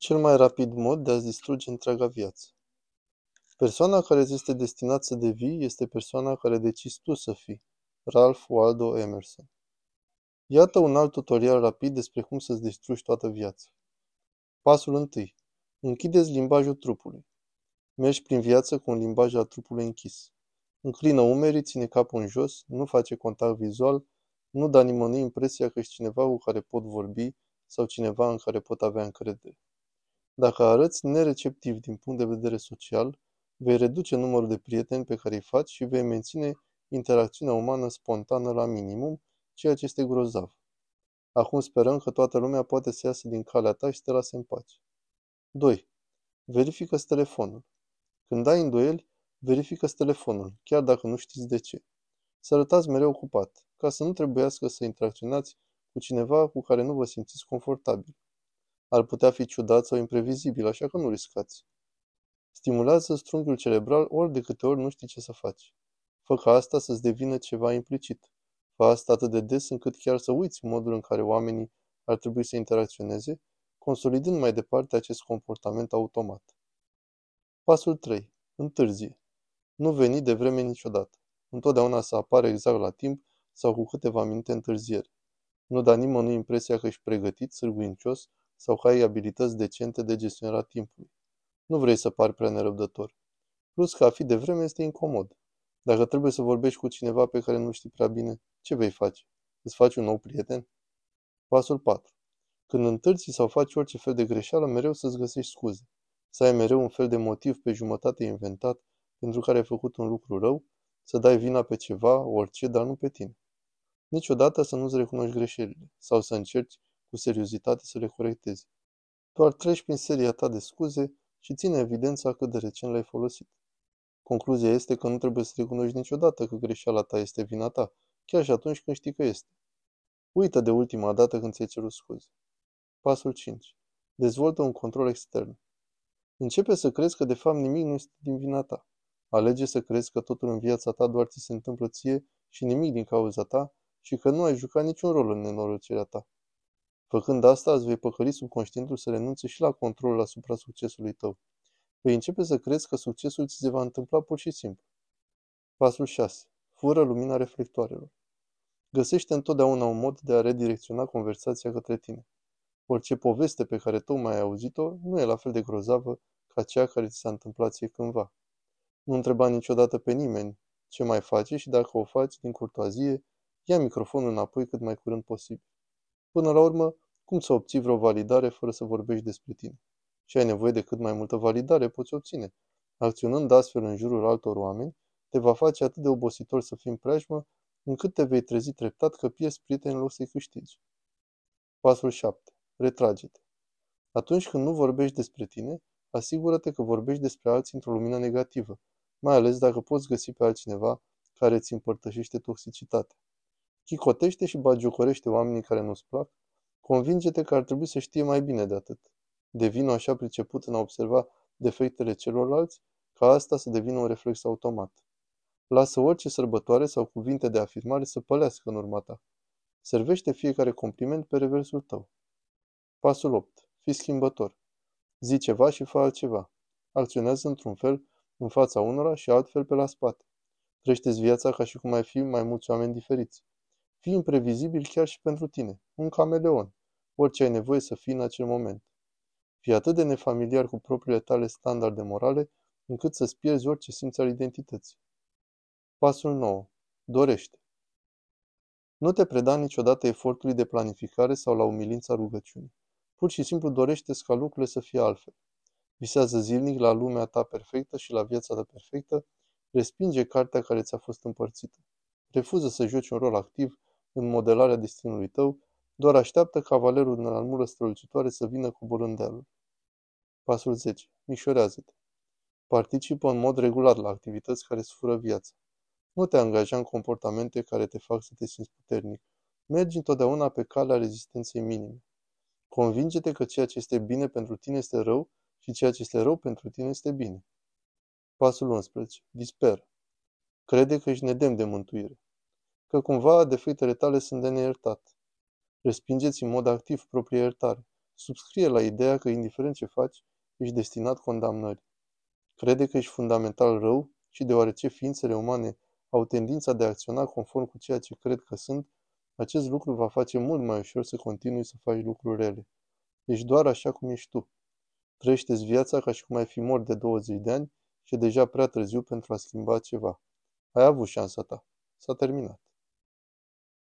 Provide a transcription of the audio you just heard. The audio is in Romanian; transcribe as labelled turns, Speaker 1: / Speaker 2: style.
Speaker 1: Cel mai rapid mod de a-ți distruge întreaga viață. Persoana care îți este destinat să devii este persoana care decizi tu să fii. Ralph Waldo Emerson Iată un alt tutorial rapid despre cum să-ți distrugi toată viața. Pasul 1. Închideți limbajul trupului. Mergi prin viață cu un limbaj al trupului închis. Înclină umerii, ține capul în jos, nu face contact vizual, nu da nimănui impresia că ești cineva cu care pot vorbi sau cineva în care pot avea încredere. Dacă arăți nereceptiv din punct de vedere social, vei reduce numărul de prieteni pe care îi faci și vei menține interacțiunea umană spontană la minimum, ceea ce este grozav. Acum sperăm că toată lumea poate să iasă din calea ta și să te lase în pace. 2. verifică telefonul. Când ai îndoieli, verifică telefonul, chiar dacă nu știți de ce. Să arătați mereu ocupat, ca să nu trebuiască să interacționați cu cineva cu care nu vă simțiți confortabil. Ar putea fi ciudat sau imprevizibil, așa că nu riscați. Stimulează strunghiul cerebral ori de câte ori nu știi ce să faci. Fă ca asta să-ți devină ceva implicit. Fă asta atât de des încât chiar să uiți modul în care oamenii ar trebui să interacționeze, consolidând mai departe acest comportament automat. Pasul 3. Întârzie. Nu veni de vreme niciodată. Întotdeauna să apare exact la timp sau cu câteva minute întârziere. Nu da nimănui impresia că ești pregătit, sârguincios sau că ai abilități decente de gestionarea timpului. Nu vrei să pari prea nerăbdător. Plus că a fi de vreme este incomod. Dacă trebuie să vorbești cu cineva pe care nu știi prea bine, ce vei face? Îți faci un nou prieten? Pasul 4. Când întârzi sau faci orice fel de greșeală, mereu să-ți găsești scuze. Să ai mereu un fel de motiv pe jumătate inventat pentru care ai făcut un lucru rău, să dai vina pe ceva, orice, dar nu pe tine. Niciodată să nu-ți recunoști greșelile sau să încerci cu seriozitate să le corectezi. Doar treci prin seria ta de scuze și ține evidența cât de recent l-ai folosit. Concluzia este că nu trebuie să recunoști niciodată că greșeala ta este vina ta, chiar și atunci când știi că este. Uită de ultima dată când ți-ai cerut scuze. Pasul 5. Dezvoltă un control extern. Începe să crezi că de fapt nimic nu este din vina ta. Alege să crezi că totul în viața ta doar ți se întâmplă ție și nimic din cauza ta și că nu ai jucat niciun rol în nenorocirea ta. Făcând asta, îți vei păcăli subconștientul să renunțe și la controlul asupra succesului tău. Vei începe să crezi că succesul ți se va întâmpla pur și simplu. Pasul 6. Fură lumina reflectoarelor. Găsește întotdeauna un mod de a redirecționa conversația către tine. Orice poveste pe care tocmai ai auzit-o nu e la fel de grozavă ca cea care ți s-a întâmplat ție cândva. Nu întreba niciodată pe nimeni ce mai face și dacă o faci din curtoazie, ia microfonul înapoi cât mai curând posibil. Până la urmă, cum să obții vreo validare fără să vorbești despre tine? Și ai nevoie de cât mai multă validare poți obține. Acționând astfel în jurul altor oameni, te va face atât de obositor să fii în preajmă, încât te vei trezi treptat că pierzi prieteni în loc să-i câștigi. Pasul 7. Retrage-te. Atunci când nu vorbești despre tine, asigură-te că vorbești despre alții într-o lumină negativă, mai ales dacă poți găsi pe altcineva care îți împărtășește toxicitatea. Chicotește și bagiocorește oamenii care nu-ți plac. Convinge-te că ar trebui să știe mai bine de atât. Devină așa priceput în a observa defectele celorlalți, ca asta să devină un reflex automat. Lasă orice sărbătoare sau cuvinte de afirmare să pălească în urma ta. Servește fiecare compliment pe reversul tău. Pasul 8. Fii schimbător. Zi ceva și fă altceva. Acționează într-un fel în fața unora și altfel pe la spate. Trăiește-ți viața ca și cum ai fi mai mulți oameni diferiți. Fii imprevizibil chiar și pentru tine, un cameleon, orice ai nevoie să fii în acel moment. Fii atât de nefamiliar cu propriile tale standarde morale, încât să-ți pierzi orice simț al identității. Pasul 9. Dorește. Nu te preda niciodată efortului de planificare sau la umilința rugăciunii. Pur și simplu dorește ca lucrurile să fie altfel. Visează zilnic la lumea ta perfectă și la viața ta perfectă, respinge cartea care ți-a fost împărțită. Refuză să joci un rol activ în modelarea destinului tău, doar așteaptă cavalerul în armură strălucitoare să vină cu borândealul. Pasul 10. Mișorează-te. Participă în mod regulat la activități care îți fură viața. Nu te angaja în comportamente care te fac să te simți puternic. Mergi întotdeauna pe calea rezistenței minime. Convinge-te că ceea ce este bine pentru tine este rău și ceea ce este rău pentru tine este bine. Pasul 11. Disperă. Crede că ești nedemn de mântuire că cumva defectele tale sunt de neiertat. Respingeți în mod activ propria iertare. Subscrie la ideea că, indiferent ce faci, ești destinat condamnării. Crede că ești fundamental rău și deoarece ființele umane au tendința de a acționa conform cu ceea ce cred că sunt, acest lucru va face mult mai ușor să continui să faci lucruri rele. Ești doar așa cum ești tu. Trăiește-ți viața ca și cum ai fi mort de 20 de ani și e deja prea târziu pentru a schimba ceva. Ai avut șansa ta. S-a terminat.